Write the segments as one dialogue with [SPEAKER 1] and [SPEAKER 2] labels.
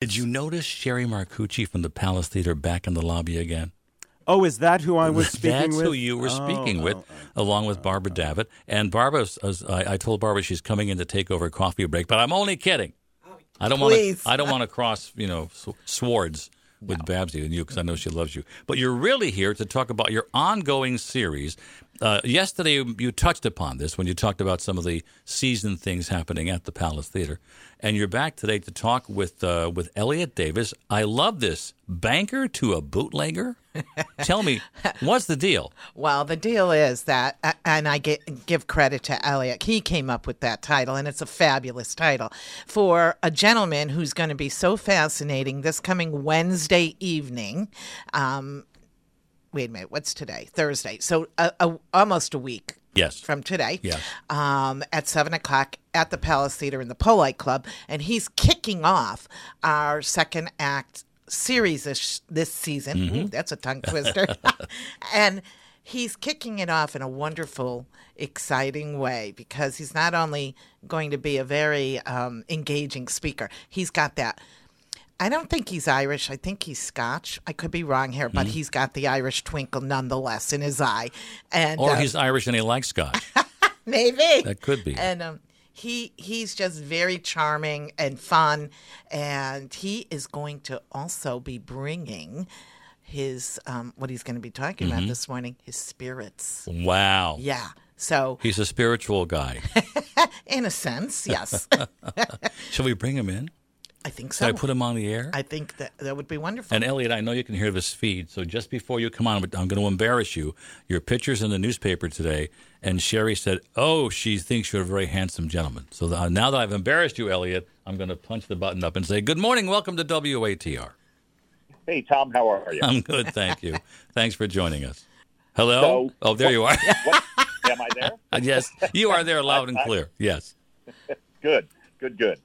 [SPEAKER 1] Did you notice Sherry Marcucci from the Palace Theater back in the lobby again?
[SPEAKER 2] Oh, is that who I was speaking
[SPEAKER 1] That's
[SPEAKER 2] with?
[SPEAKER 1] That's who you were
[SPEAKER 2] Oh,
[SPEAKER 1] speaking with,
[SPEAKER 2] oh, oh.
[SPEAKER 1] along with Barbara uh, uh, Davitt. And Barbara, as uh, I, I told Barbara she's coming in to take over coffee break, but I'm only kidding. I don't want
[SPEAKER 3] Please.
[SPEAKER 1] to. I don't want to cross, you know, sw- swords with Babsy and you because I know she loves you. But you're really here to talk about your ongoing series. Uh, yesterday, you, touched upon this when you talked about some of the season things happening at the Palace Theater, and you're back today to talk with uh, with Elliot Davis. I love this banker to a bootlegger. Tell me, what's the deal?
[SPEAKER 3] Well, the deal is that, and I get, give credit to Elliot. He came up with that title, and it's a fabulous title for a gentleman who's going to be so fascinating this coming Wednesday evening. Um, wait a minute, what's today? Thursday. So almost a week
[SPEAKER 1] Yes.
[SPEAKER 3] from today.
[SPEAKER 1] Yes.
[SPEAKER 3] Um, at seven o'clock at the Palace Theater in the Poli Club, and he's kicking off our second act series this, this season. Ooh, that's a tongue twister. and he's kicking it off in a wonderful, exciting way because he's not only going to be a very um, engaging speaker, he's got that. I don't think he's Irish. I think he's Scotch. I could be wrong here, but he's got the Irish twinkle nonetheless in his eye. And
[SPEAKER 1] Or
[SPEAKER 3] uh,
[SPEAKER 1] he's Irish and he likes scotch.
[SPEAKER 3] maybe
[SPEAKER 1] That could be.
[SPEAKER 3] and um, he he's just very charming and fun, and he is going to also be bringing his um, what he's going to be talking
[SPEAKER 1] Mm-hmm.
[SPEAKER 3] about this morning his spirits.
[SPEAKER 1] Wow.
[SPEAKER 3] Yeah. So
[SPEAKER 1] He's a spiritual guy.
[SPEAKER 3] in a sense, yes,
[SPEAKER 1] Shall we bring him in?
[SPEAKER 3] I think
[SPEAKER 1] Should
[SPEAKER 3] so.
[SPEAKER 1] I put him on the air?
[SPEAKER 3] I think that that would be wonderful.
[SPEAKER 1] and Elliot, I know you can hear this feed, so just before you come on, I'm going to embarrass you. Your picture's in the newspaper today, and Sherry said, "Oh, she thinks you're a very handsome gentleman." So th- now that I've embarrassed you, Elliot, I'm going to punch the button up and say, "Good morning, welcome to WATR."
[SPEAKER 4] Hey, Tom, how are you?
[SPEAKER 1] I'm good, thank you. Thanks for joining us. Hello.
[SPEAKER 4] So-
[SPEAKER 1] oh, there you are.
[SPEAKER 4] What? Am I there?
[SPEAKER 1] yes, you are there, loud and clear. Yes.
[SPEAKER 4] Good, good, good.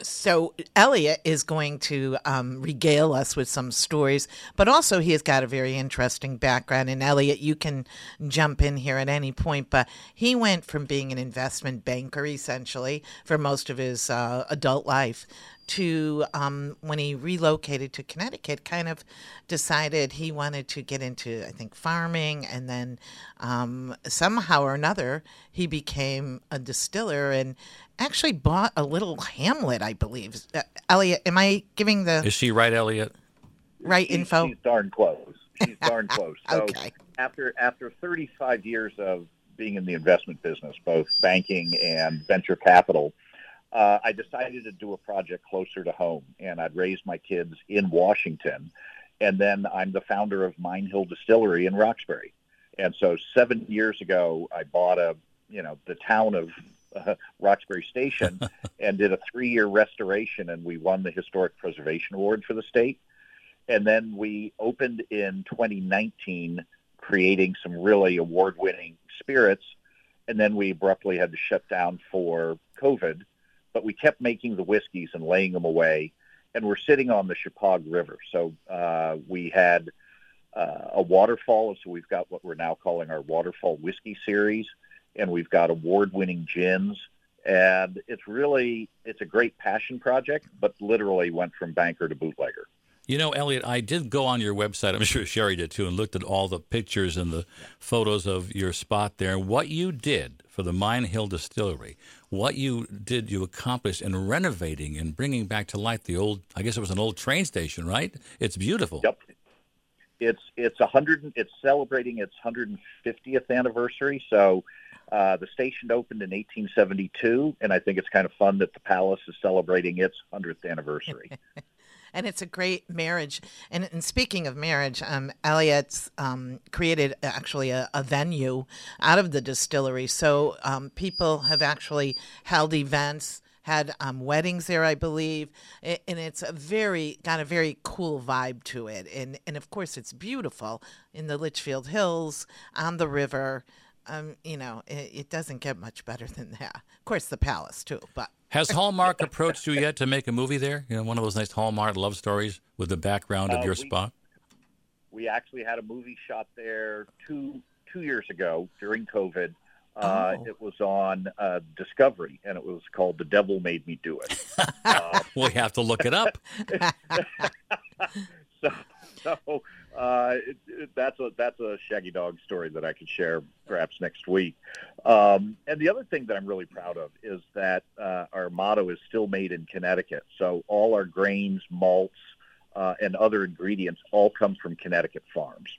[SPEAKER 3] So Elliot is going to um, regale us with some stories, but also he has got a very interesting background. And Elliot, you can jump in here at any point, but he went from being an investment banker essentially for most of his uh, adult life to um, when he relocated to Connecticut, kind of decided he wanted to get into, I think, farming, and then um, somehow or another he became a distiller and actually bought a little hamlet, I believe. Uh, Elliot, am I giving the
[SPEAKER 1] Is she right, Elliot?
[SPEAKER 3] right
[SPEAKER 4] She's-
[SPEAKER 3] info?
[SPEAKER 4] She's darn close. She's darn close. So
[SPEAKER 3] Okay.
[SPEAKER 4] after after 35 years of being in the investment business, both banking and venture capital, uh, I decided to do a project closer to home, and I'd raised my kids in Washington, and then I'm the founder of Mine Hill Distillery in Roxbury, and so seven years ago I bought a you know the town of uh, Roxbury Station and did a three-year restoration, and we won the Historic Preservation Award for the state. And then we opened in 2019, creating some really award-winning spirits. And then we abruptly had to shut down for COVID, but we kept making the whiskeys and laying them away. And we're sitting on the Shepaug River, so uh, we had uh, a waterfall. So we've got what we're now calling our waterfall whiskey series, and we've got award-winning gins. And it's really it's a great passion project, but literally went from banker to bootlegger.
[SPEAKER 1] You know, Elliot, I did go on your website. I'm sure Sherry did too, and looked at all the pictures and the photos of your spot there. What you did for the Mine Hill Distillery, what you did, you accomplished in renovating and bringing back to life the old. I guess it was an old train station, right? It's beautiful.
[SPEAKER 4] Yep. It's it's a hundred. It's celebrating its 150th anniversary. So uh, the station opened in 1872, and I think it's kind of fun that the palace is celebrating its 100th anniversary.
[SPEAKER 3] and it's a great marriage. And, and speaking of marriage, um, Elliot's um, created actually a, a venue out of the distillery. So um, people have actually held events. Had um, weddings there, I believe, and it's a very got a very cool vibe to it, and and of course it's beautiful in the Litchfield Hills on the river. Um, you know, it, it doesn't get much better than that. Of course, the palace too, but
[SPEAKER 1] Has Hallmark approached you yet to make a movie there? You know, one of those nice Hallmark love stories with the background of
[SPEAKER 4] Uh,
[SPEAKER 1] your
[SPEAKER 4] we-
[SPEAKER 1] spot.
[SPEAKER 4] we actually had a movie shot there two two years ago during COVID. Uh,
[SPEAKER 3] Oh.
[SPEAKER 4] It was on uh, Discovery, and it was called "The Devil Made Me Do It." uh,
[SPEAKER 1] we have to look it up.
[SPEAKER 4] so, so uh, it, it, that's a that's a Shaggy Dog story that I could share perhaps next week. Um, and the other thing that I'm really proud of is that uh, our motto is "Still Made in Connecticut." So all our grains, malts, uh, and other ingredients all come from Connecticut farms.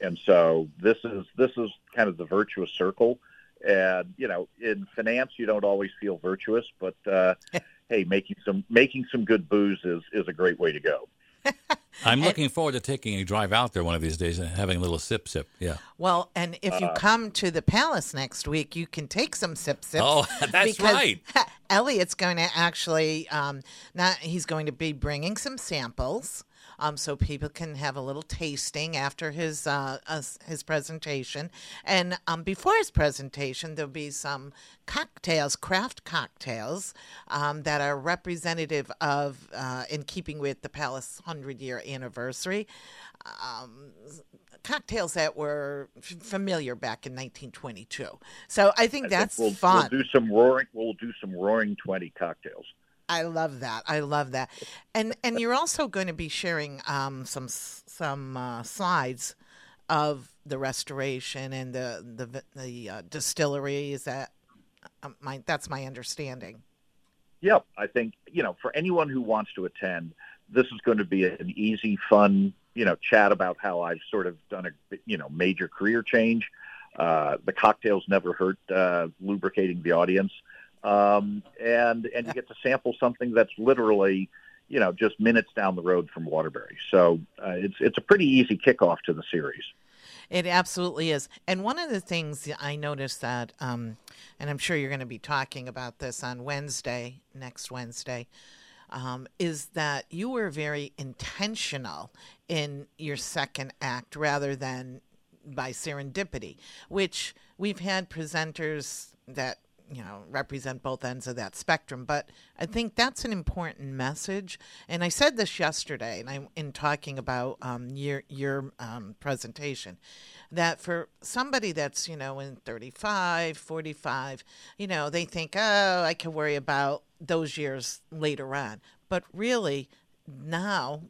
[SPEAKER 4] And so this is this is kind of the virtuous circle. And you know, in finance, you don't always feel virtuous, but uh, hey, making some making some good booze is is a great way to go.
[SPEAKER 1] I'm looking forward to taking a drive out there one of these days and having a little sip sip. Yeah.
[SPEAKER 3] Well, and if you come to the palace next week, you can take some sip sips.
[SPEAKER 1] Oh, that's
[SPEAKER 3] because
[SPEAKER 1] right.
[SPEAKER 3] Elliot's going to actually, um, not he's going to be bringing some samples. Um, so people can have a little tasting after his uh, uh, his presentation, and um, before his presentation, there'll be some cocktails, craft cocktails, um, that are representative of, uh, in keeping with the Palace hundred year anniversary. Um, cocktails that were f- familiar back in 1922. So I think that's
[SPEAKER 4] we'll,
[SPEAKER 3] fun.
[SPEAKER 4] We'll do some roaring. We'll do some roaring twenty cocktails.
[SPEAKER 3] I love that. I love that. And and you're also going to be sharing um, some some uh, slides of the restoration and the the the uh, distillery. Is that uh, my that's my understanding?
[SPEAKER 4] Yep, I think you know for anyone who wants to attend, this is going to be an easy, fun, you know, chat about how I've sort of done a you know major career change. Uh, the cocktails never hurt uh, lubricating the audience, um, and and you get to sample something that's literally you know just minutes down the road from Waterbury. So uh, it's it's a pretty easy kickoff to the series.
[SPEAKER 3] It absolutely is. And one of the things I noticed that, um, and I'm sure you're going to be talking about this on Wednesday, next Wednesday, um, is that you were very intentional in your second act rather than by serendipity, which we've had presenters that you know represent both ends of that spectrum. But i think that's an important message. And i said this yesterday and i'm in talking about um, your your um, presentation that for somebody that's you know in 35 45 you know they think oh i can worry about those years later on. But really now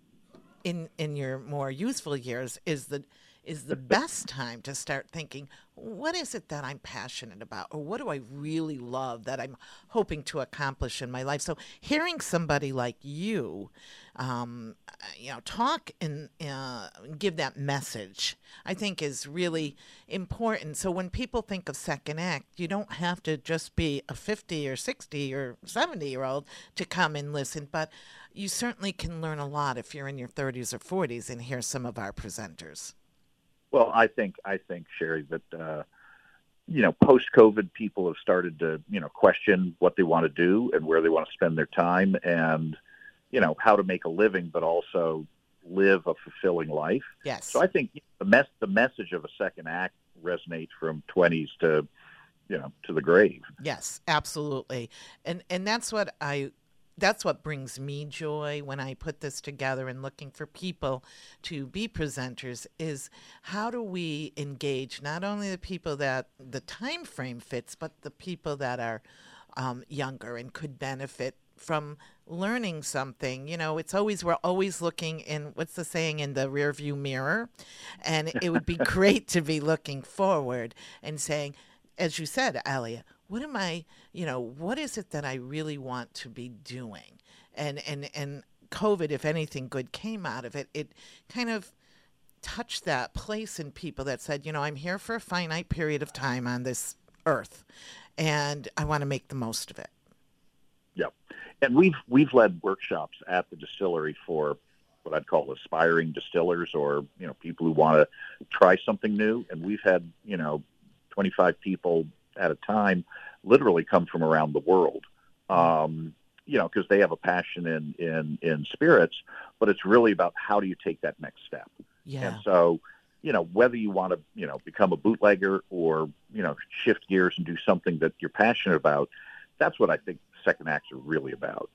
[SPEAKER 3] in in your more youthful years is the is the best time to start thinking what is it that I'm passionate about? Or what do I really love that I'm hoping to accomplish in my life? So hearing somebody like you um, you know talk and uh, give that message I think is really important. So when people think of second act you don't have to just be a 50 or 60 or 70 year old to come and listen but you certainly can learn a lot if you're in your 30s or 40s and hear some of our presenters
[SPEAKER 4] Well, I think I think Sherry that uh, you know post COVID people have started to you know question what they want to do and where they want to spend their time and you know how to make a living, but also live a fulfilling life.
[SPEAKER 3] yes
[SPEAKER 4] So I think the mess the message of a second act resonates from twenties to you know to the grave.
[SPEAKER 3] Yes, absolutely. And and that's what I that's what brings me joy when I put this together and looking for people to be presenters is how do we engage not only the people that the time frame fits, but the people that are um, younger and could benefit from learning something. You know, it's always we're always looking in what's the saying in the rear view mirror, and it would be great to be looking forward and saying, as you said, Alia, what am I? You know, what is it that I really want to be doing? And and and COVID, if anything good came out of it, it kind of touched that place in people that said, you know, I'm here for a finite period of time on this earth, and I want to make the most of it.
[SPEAKER 4] Yep. And we've we've led workshops at the distillery for what I'd call aspiring distillers or, you know, people who want to try something new. And we've had, you know, 25 people at a time literally come from around the world. Um, you know, because they have a passion in, in, in spirits, but it's really about how do you take that next step.
[SPEAKER 3] Yeah.
[SPEAKER 4] And so, you know, whether you want to, you know, become a bootlegger or, you know, shift gears and do something that you're passionate about, that's what I think second acts are really about.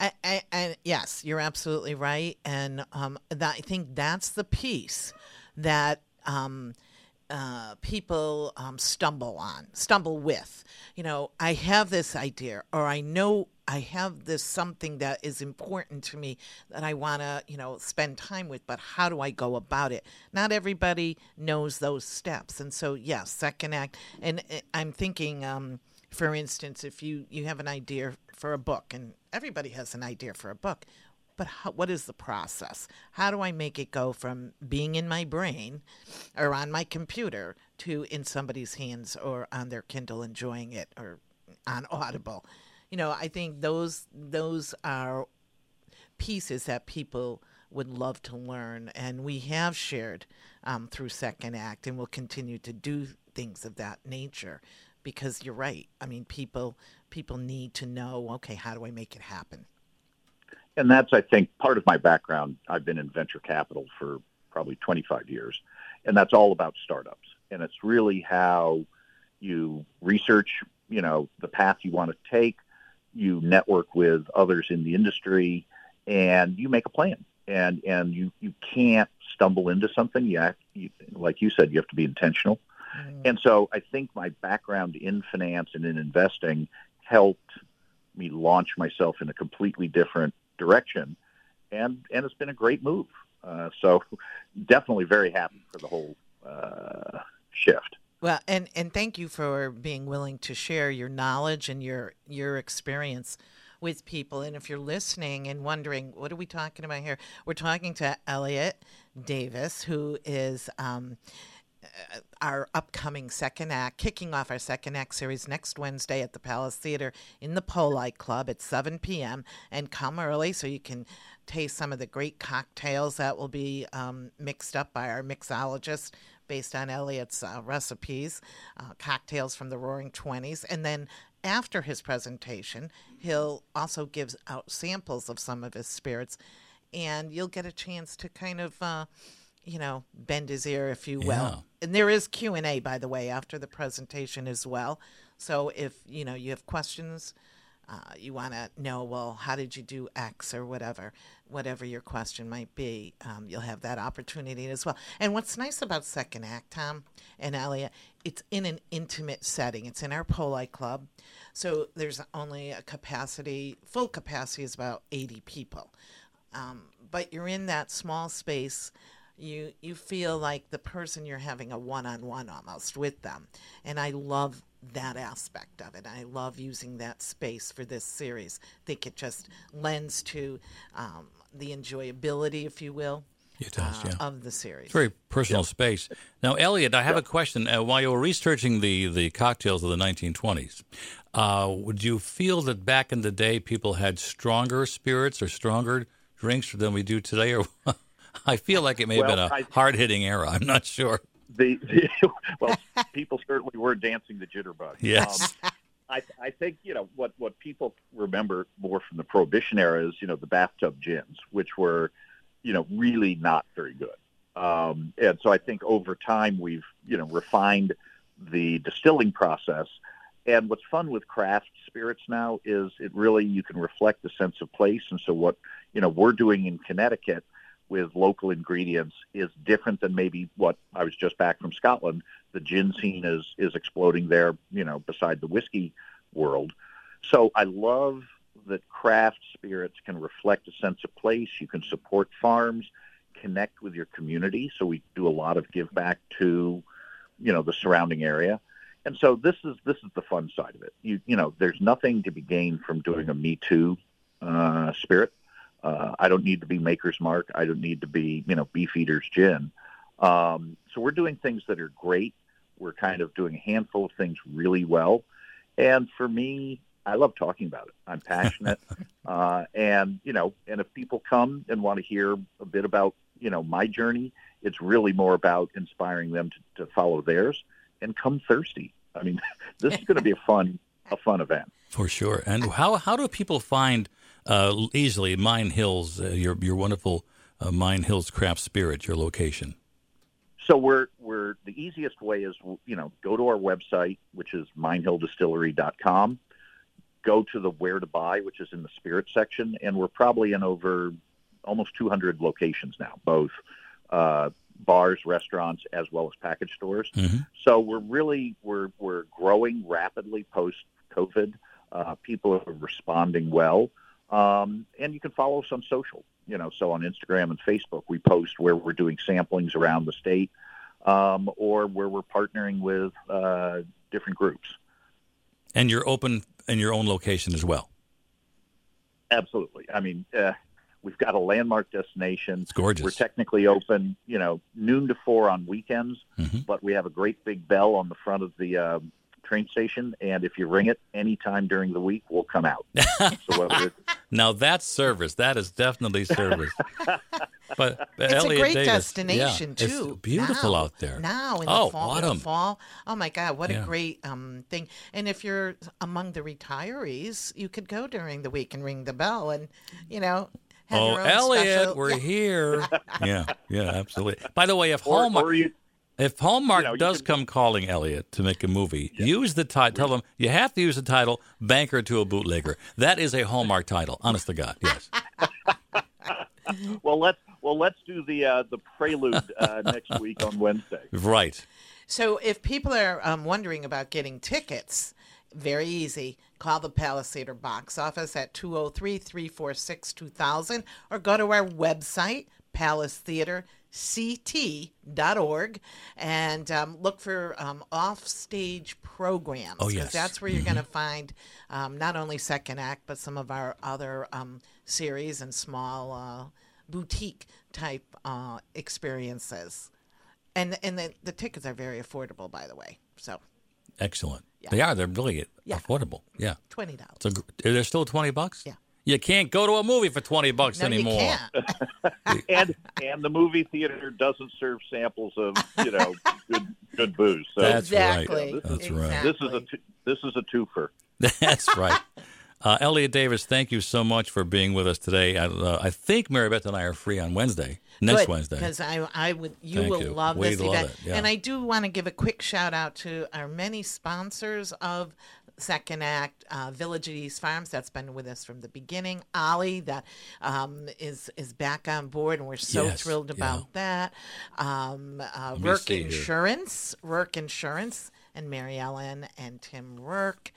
[SPEAKER 3] And yes, you're absolutely right. And um, that, I think that's the piece that um, uh, people um, stumble on, stumble with. You know, I have this idea, or I know I have this something that is important to me that I want to, you know, spend time with, but how do I go about it? Not everybody knows those steps. And so, yes, yeah, second act. And uh, I'm thinking, um, for instance, if you, you have an idea for a book, and everybody has an idea for a book, but how, what is the process? How do I make it go from being in my brain or on my computer to in somebody's hands or on their Kindle enjoying it or on Audible? You know, I think those those are pieces that people would love to learn, and we have shared um, through Second Act, and will continue to do things of that nature because you're right. I mean, people people need to know. Okay, how do I make it happen?
[SPEAKER 4] And that's I think part of my background. I've been in venture capital for probably 25 years, and that's all about startups. And it's really how you research, you know, the path you want to take, you network with others in the industry, and you make a plan. And and you you can't stumble into something. You, have, you like you said, you have to be intentional. Mm. And so I think my background in finance and in investing helped me launch myself in a completely different direction, and and it's been a great move. Uh, so definitely very happy for the whole uh, shift.
[SPEAKER 3] Well, and and thank you for being willing to share your knowledge and your your experience with people. And if you're listening and wondering, what are we talking about here? We're talking to Elliot Davis, who is. Um, our upcoming second act, kicking off our second act series next Wednesday at the Palace Theater in the Poli Club at 7 p.m. And come early so you can taste some of the great cocktails that will be um, mixed up by our mixologist based on Elliot's uh, recipes, uh, cocktails from the Roaring Twenties. And then after his presentation, he'll also give out samples of some of his spirits, and you'll get a chance to kind of. Uh, you know, bend his ear, if you will. Yeah. And there is Q and A, by the way, after the presentation as well. So if you know you have questions, uh, you want to know, well, how did you do X or whatever, whatever your question might be, um, you'll have that opportunity as well. And what's nice about Second Act, Tom and Elliot, it's in an intimate setting. It's in our Poli Club, so there's only a capacity, full capacity is about 80 people. Um, but you're in that small space you you feel like the person you're having a one-on-one almost with them and i love that aspect of it i love using that space for this series i think it just lends to um, the enjoyability if you will
[SPEAKER 1] it does, uh, yeah.
[SPEAKER 3] of the series.
[SPEAKER 1] It's very personal yeah. space. Now, Elliot, I have yeah. a question. Uh, while you were researching the, the cocktails of the 1920s, uh, would you feel that back in the day people had stronger spirits or stronger drinks than we do today, or I feel like it may well, have been a hard hitting era. I'm not sure.
[SPEAKER 4] The, the well, people certainly were dancing the jitterbug.
[SPEAKER 1] Yes. Um,
[SPEAKER 4] I, I think you know what what people remember more from the prohibition era is you know the bathtub gins, which were you know really not very good. Um, and so I think over time we've you know refined the distilling process. And what's fun with craft spirits now is it really you can reflect the sense of place. And so what you know we're doing in Connecticut with local ingredients is different than maybe what I was just back from Scotland. The gin scene is is exploding there, you know, beside the whiskey world. So I love that craft spirits can reflect a sense of place. You can support farms, connect with your community. So we do a lot of give back to, you know, the surrounding area. And so this is this is the fun side of it. You you know, there's nothing to be gained from doing a Me Too uh, spirit. Uh, I don't need to be Maker's Mark. I don't need to be, you know, Beefeater's Gin. Um, so we're doing things that are great. We're kind of doing a handful of things really well. And for me, I love talking about it. I'm passionate. uh, and, you know, and if people come and want to hear a bit about, you know, my journey, it's really more about inspiring them to, to follow theirs and come thirsty. I mean, this is going to be a fun, a fun event.
[SPEAKER 1] For sure. And how, how do people find uh, easily Mine Hills, uh, your your wonderful uh, Mine Hills Craft Spirit, your location.
[SPEAKER 4] So we're we're the easiest way is you know go to our website, which is minehilldistillery.com. Go to the where to buy, which is in the spirit section, and we're probably in over almost 200 locations now, both uh, bars, restaurants, as well as package stores. So we're really we're we're growing rapidly post COVID. Uh, people are responding well, um, and you can follow us on social. You know, so on Instagram and Facebook, we post where we're doing samplings around the state, um, or where we're partnering with uh, different groups.
[SPEAKER 1] And you're open in your own location as well.
[SPEAKER 4] Absolutely. I mean, uh, we've got a landmark destination.
[SPEAKER 1] It's gorgeous.
[SPEAKER 4] We're technically open, you know, noon to four on weekends,
[SPEAKER 1] Mm-hmm.
[SPEAKER 4] but we have a great big bell on the front of the um, train station, and if you ring it anytime during the week, we'll come out. so
[SPEAKER 1] Now that's service. That is definitely service. but
[SPEAKER 3] It's
[SPEAKER 1] Elliot
[SPEAKER 3] a great
[SPEAKER 1] Davis,
[SPEAKER 3] destination
[SPEAKER 1] yeah,
[SPEAKER 3] too.
[SPEAKER 1] It's beautiful
[SPEAKER 3] now,
[SPEAKER 1] out there.
[SPEAKER 3] Now in
[SPEAKER 1] oh,
[SPEAKER 3] the fall, in
[SPEAKER 1] autumn.
[SPEAKER 3] fall. Oh my God, what
[SPEAKER 1] Yeah.
[SPEAKER 3] a great um, thing! And if you're among the retirees, you could go during the week and ring the bell, and you know. Have
[SPEAKER 1] Oh,
[SPEAKER 3] your own
[SPEAKER 1] Elliot,
[SPEAKER 3] special-
[SPEAKER 1] we're
[SPEAKER 3] Yeah.
[SPEAKER 1] here. yeah, yeah, absolutely. By the way, if
[SPEAKER 4] or,
[SPEAKER 1] Hallmark,
[SPEAKER 4] or you,
[SPEAKER 1] if Hallmark
[SPEAKER 4] you know,
[SPEAKER 1] does
[SPEAKER 4] can-
[SPEAKER 1] come calling Elliot to make a movie, use the title. Tell them you have to use the title "Banker to a Bootlegger." That is a Hallmark title. Honest to God, yes.
[SPEAKER 4] well, let's well let's do the uh, the prelude uh, next week on Wednesday.
[SPEAKER 1] Right.
[SPEAKER 3] So if people are um, wondering about getting tickets, very easy. Call the Palace Theater box office at 203 346 2000 or go to our website, palacetheaterct.org, and um, look for um, offstage programs.
[SPEAKER 1] Oh, yes.
[SPEAKER 3] That's where you're going to find um, not only Second Act, but some of our other um, series and small uh, boutique type uh, experiences and and the, the tickets are very affordable by the way so
[SPEAKER 1] Excellent.
[SPEAKER 3] Yeah.
[SPEAKER 1] They are. They're really
[SPEAKER 3] Yeah.
[SPEAKER 1] affordable. Yeah.
[SPEAKER 3] $20
[SPEAKER 1] So they're still twenty bucks.
[SPEAKER 3] Yeah.
[SPEAKER 1] You can't go to a movie for twenty bucks
[SPEAKER 3] no
[SPEAKER 1] anymore.
[SPEAKER 3] you can't
[SPEAKER 4] and and the movie theater doesn't serve samples of you know good good booze. So
[SPEAKER 1] That's
[SPEAKER 3] exactly
[SPEAKER 1] right. That's right.
[SPEAKER 4] this is a two, this is a twofer.
[SPEAKER 1] That's right. Uh, Elliot Davis, thank you so much for being with us today. I, uh, I think Mary Beth and I are free on Wednesday, next Wednesday.
[SPEAKER 3] because I, I would you
[SPEAKER 1] Thank
[SPEAKER 3] will
[SPEAKER 1] you.
[SPEAKER 3] love
[SPEAKER 1] We'd
[SPEAKER 3] this
[SPEAKER 1] love
[SPEAKER 3] event
[SPEAKER 1] it, yeah.
[SPEAKER 3] and I do want to give a quick shout out to our many sponsors of Second Act, uh, Village at East Farms, that's been with us from the beginning. Ollie, that um, is is back on board, and we're so
[SPEAKER 1] Yes,
[SPEAKER 3] thrilled
[SPEAKER 1] yeah.
[SPEAKER 3] about that. Um, uh, Rourke
[SPEAKER 1] see here.
[SPEAKER 3] Insurance, Rourke Insurance, and Mary Ellen and Tim Rourke.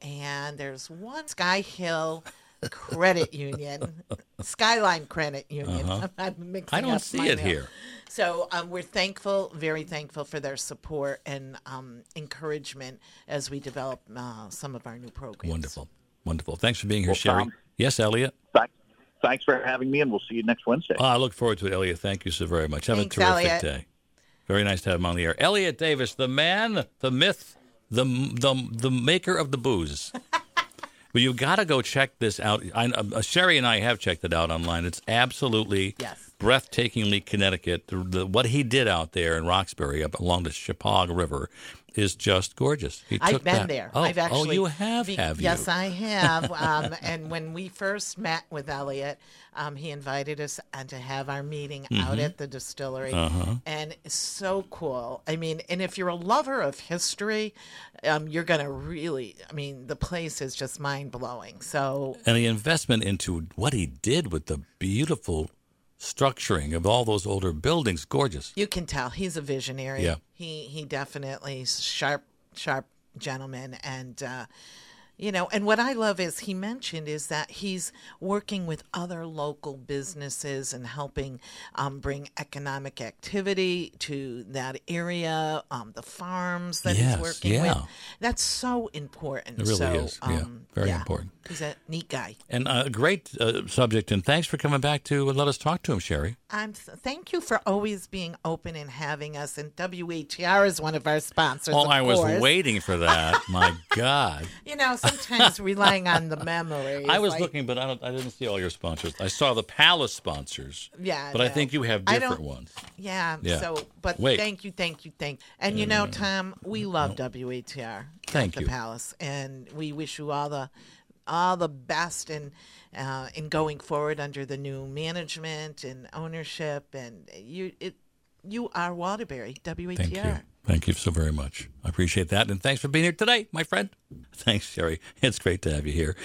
[SPEAKER 3] And there's one Sky Hill Credit Union, Skyline Credit Union. I'm mixing
[SPEAKER 1] Uh-huh. I don't
[SPEAKER 3] up
[SPEAKER 1] see it
[SPEAKER 3] mail.
[SPEAKER 1] here.
[SPEAKER 3] So um, we're thankful, very thankful for their support and um, encouragement as we develop uh, some of our new programs.
[SPEAKER 1] Wonderful. Wonderful. Thanks for being here,
[SPEAKER 4] Well,
[SPEAKER 1] Sherry.
[SPEAKER 4] Tom-
[SPEAKER 1] Yes, Elliot.
[SPEAKER 4] Thanks, thanks for having me, and we'll see you next Wednesday.
[SPEAKER 1] Oh, I look forward to it, Elliot. Thank you so very much. Have
[SPEAKER 3] Thanks,
[SPEAKER 1] a terrific
[SPEAKER 3] Elliot.
[SPEAKER 1] day. Very nice to have him on the air. Elliot Davis, the man, the myth, the the the maker of the booze. but you've got to go check this out. I, uh, Sherry and I have checked it out online. It's absolutely
[SPEAKER 3] Yes.
[SPEAKER 1] breathtakingly Connecticut. The, the, what he did out there in Roxbury, up along the Shepaug River, is just gorgeous. He
[SPEAKER 3] I've been
[SPEAKER 1] that-
[SPEAKER 3] there.
[SPEAKER 1] Oh,
[SPEAKER 3] I've actually.
[SPEAKER 1] oh, you have,
[SPEAKER 3] be-
[SPEAKER 1] have you?
[SPEAKER 3] Yes, I have. Um, and when we first met with Elliot, um, he invited us uh, to have our meeting
[SPEAKER 1] Mm-hmm.
[SPEAKER 3] out at the distillery,
[SPEAKER 1] Uh-huh.
[SPEAKER 3] and it's so cool. I mean, and if you're a lover of history, um, you're gonna really. I mean, the place is just mind blowing. So
[SPEAKER 1] and the investment into what he did with the beautiful structuring of all those older buildings, gorgeous.
[SPEAKER 3] You can tell he's a visionary.
[SPEAKER 1] Yeah.
[SPEAKER 3] He he definitely sharp sharp gentleman and uh you know, and what I love is he mentioned is that he's working with other local businesses and helping um, bring economic activity to that area, um, the farms that
[SPEAKER 1] Yes,
[SPEAKER 3] he's working
[SPEAKER 1] yeah.
[SPEAKER 3] with. That's so important.
[SPEAKER 1] It really
[SPEAKER 3] so,
[SPEAKER 1] is, yeah,
[SPEAKER 3] um,
[SPEAKER 1] very important.
[SPEAKER 3] He's a neat guy.
[SPEAKER 1] And a great uh, subject, and thanks for coming back to let us talk to him, Sherry.
[SPEAKER 3] I'm th- thank you for always being open and having us. And WATR is one of our sponsors.
[SPEAKER 1] Oh, I was waiting for that. My God.
[SPEAKER 3] You know, sometimes relying on the memory.
[SPEAKER 1] I was
[SPEAKER 3] like-
[SPEAKER 1] looking, but I, don't, I didn't see all your sponsors. I saw the Palace sponsors.
[SPEAKER 3] Yeah,
[SPEAKER 1] But I think you have different ones.
[SPEAKER 3] Yeah,
[SPEAKER 1] Yeah.
[SPEAKER 3] So, but
[SPEAKER 1] Wait.
[SPEAKER 3] thank you, thank you, thank. You. And you know, Tom, we love WATR.
[SPEAKER 1] Thank you.
[SPEAKER 3] The Palace, and we wish you all the all the best in uh, in going forward under the new management and ownership. And you, it, you are Waterbury WATR.
[SPEAKER 1] Thank you. Thank you so very much. I appreciate that. And thanks for being here today, my friend. Thanks, Sherry. It's great to have you here.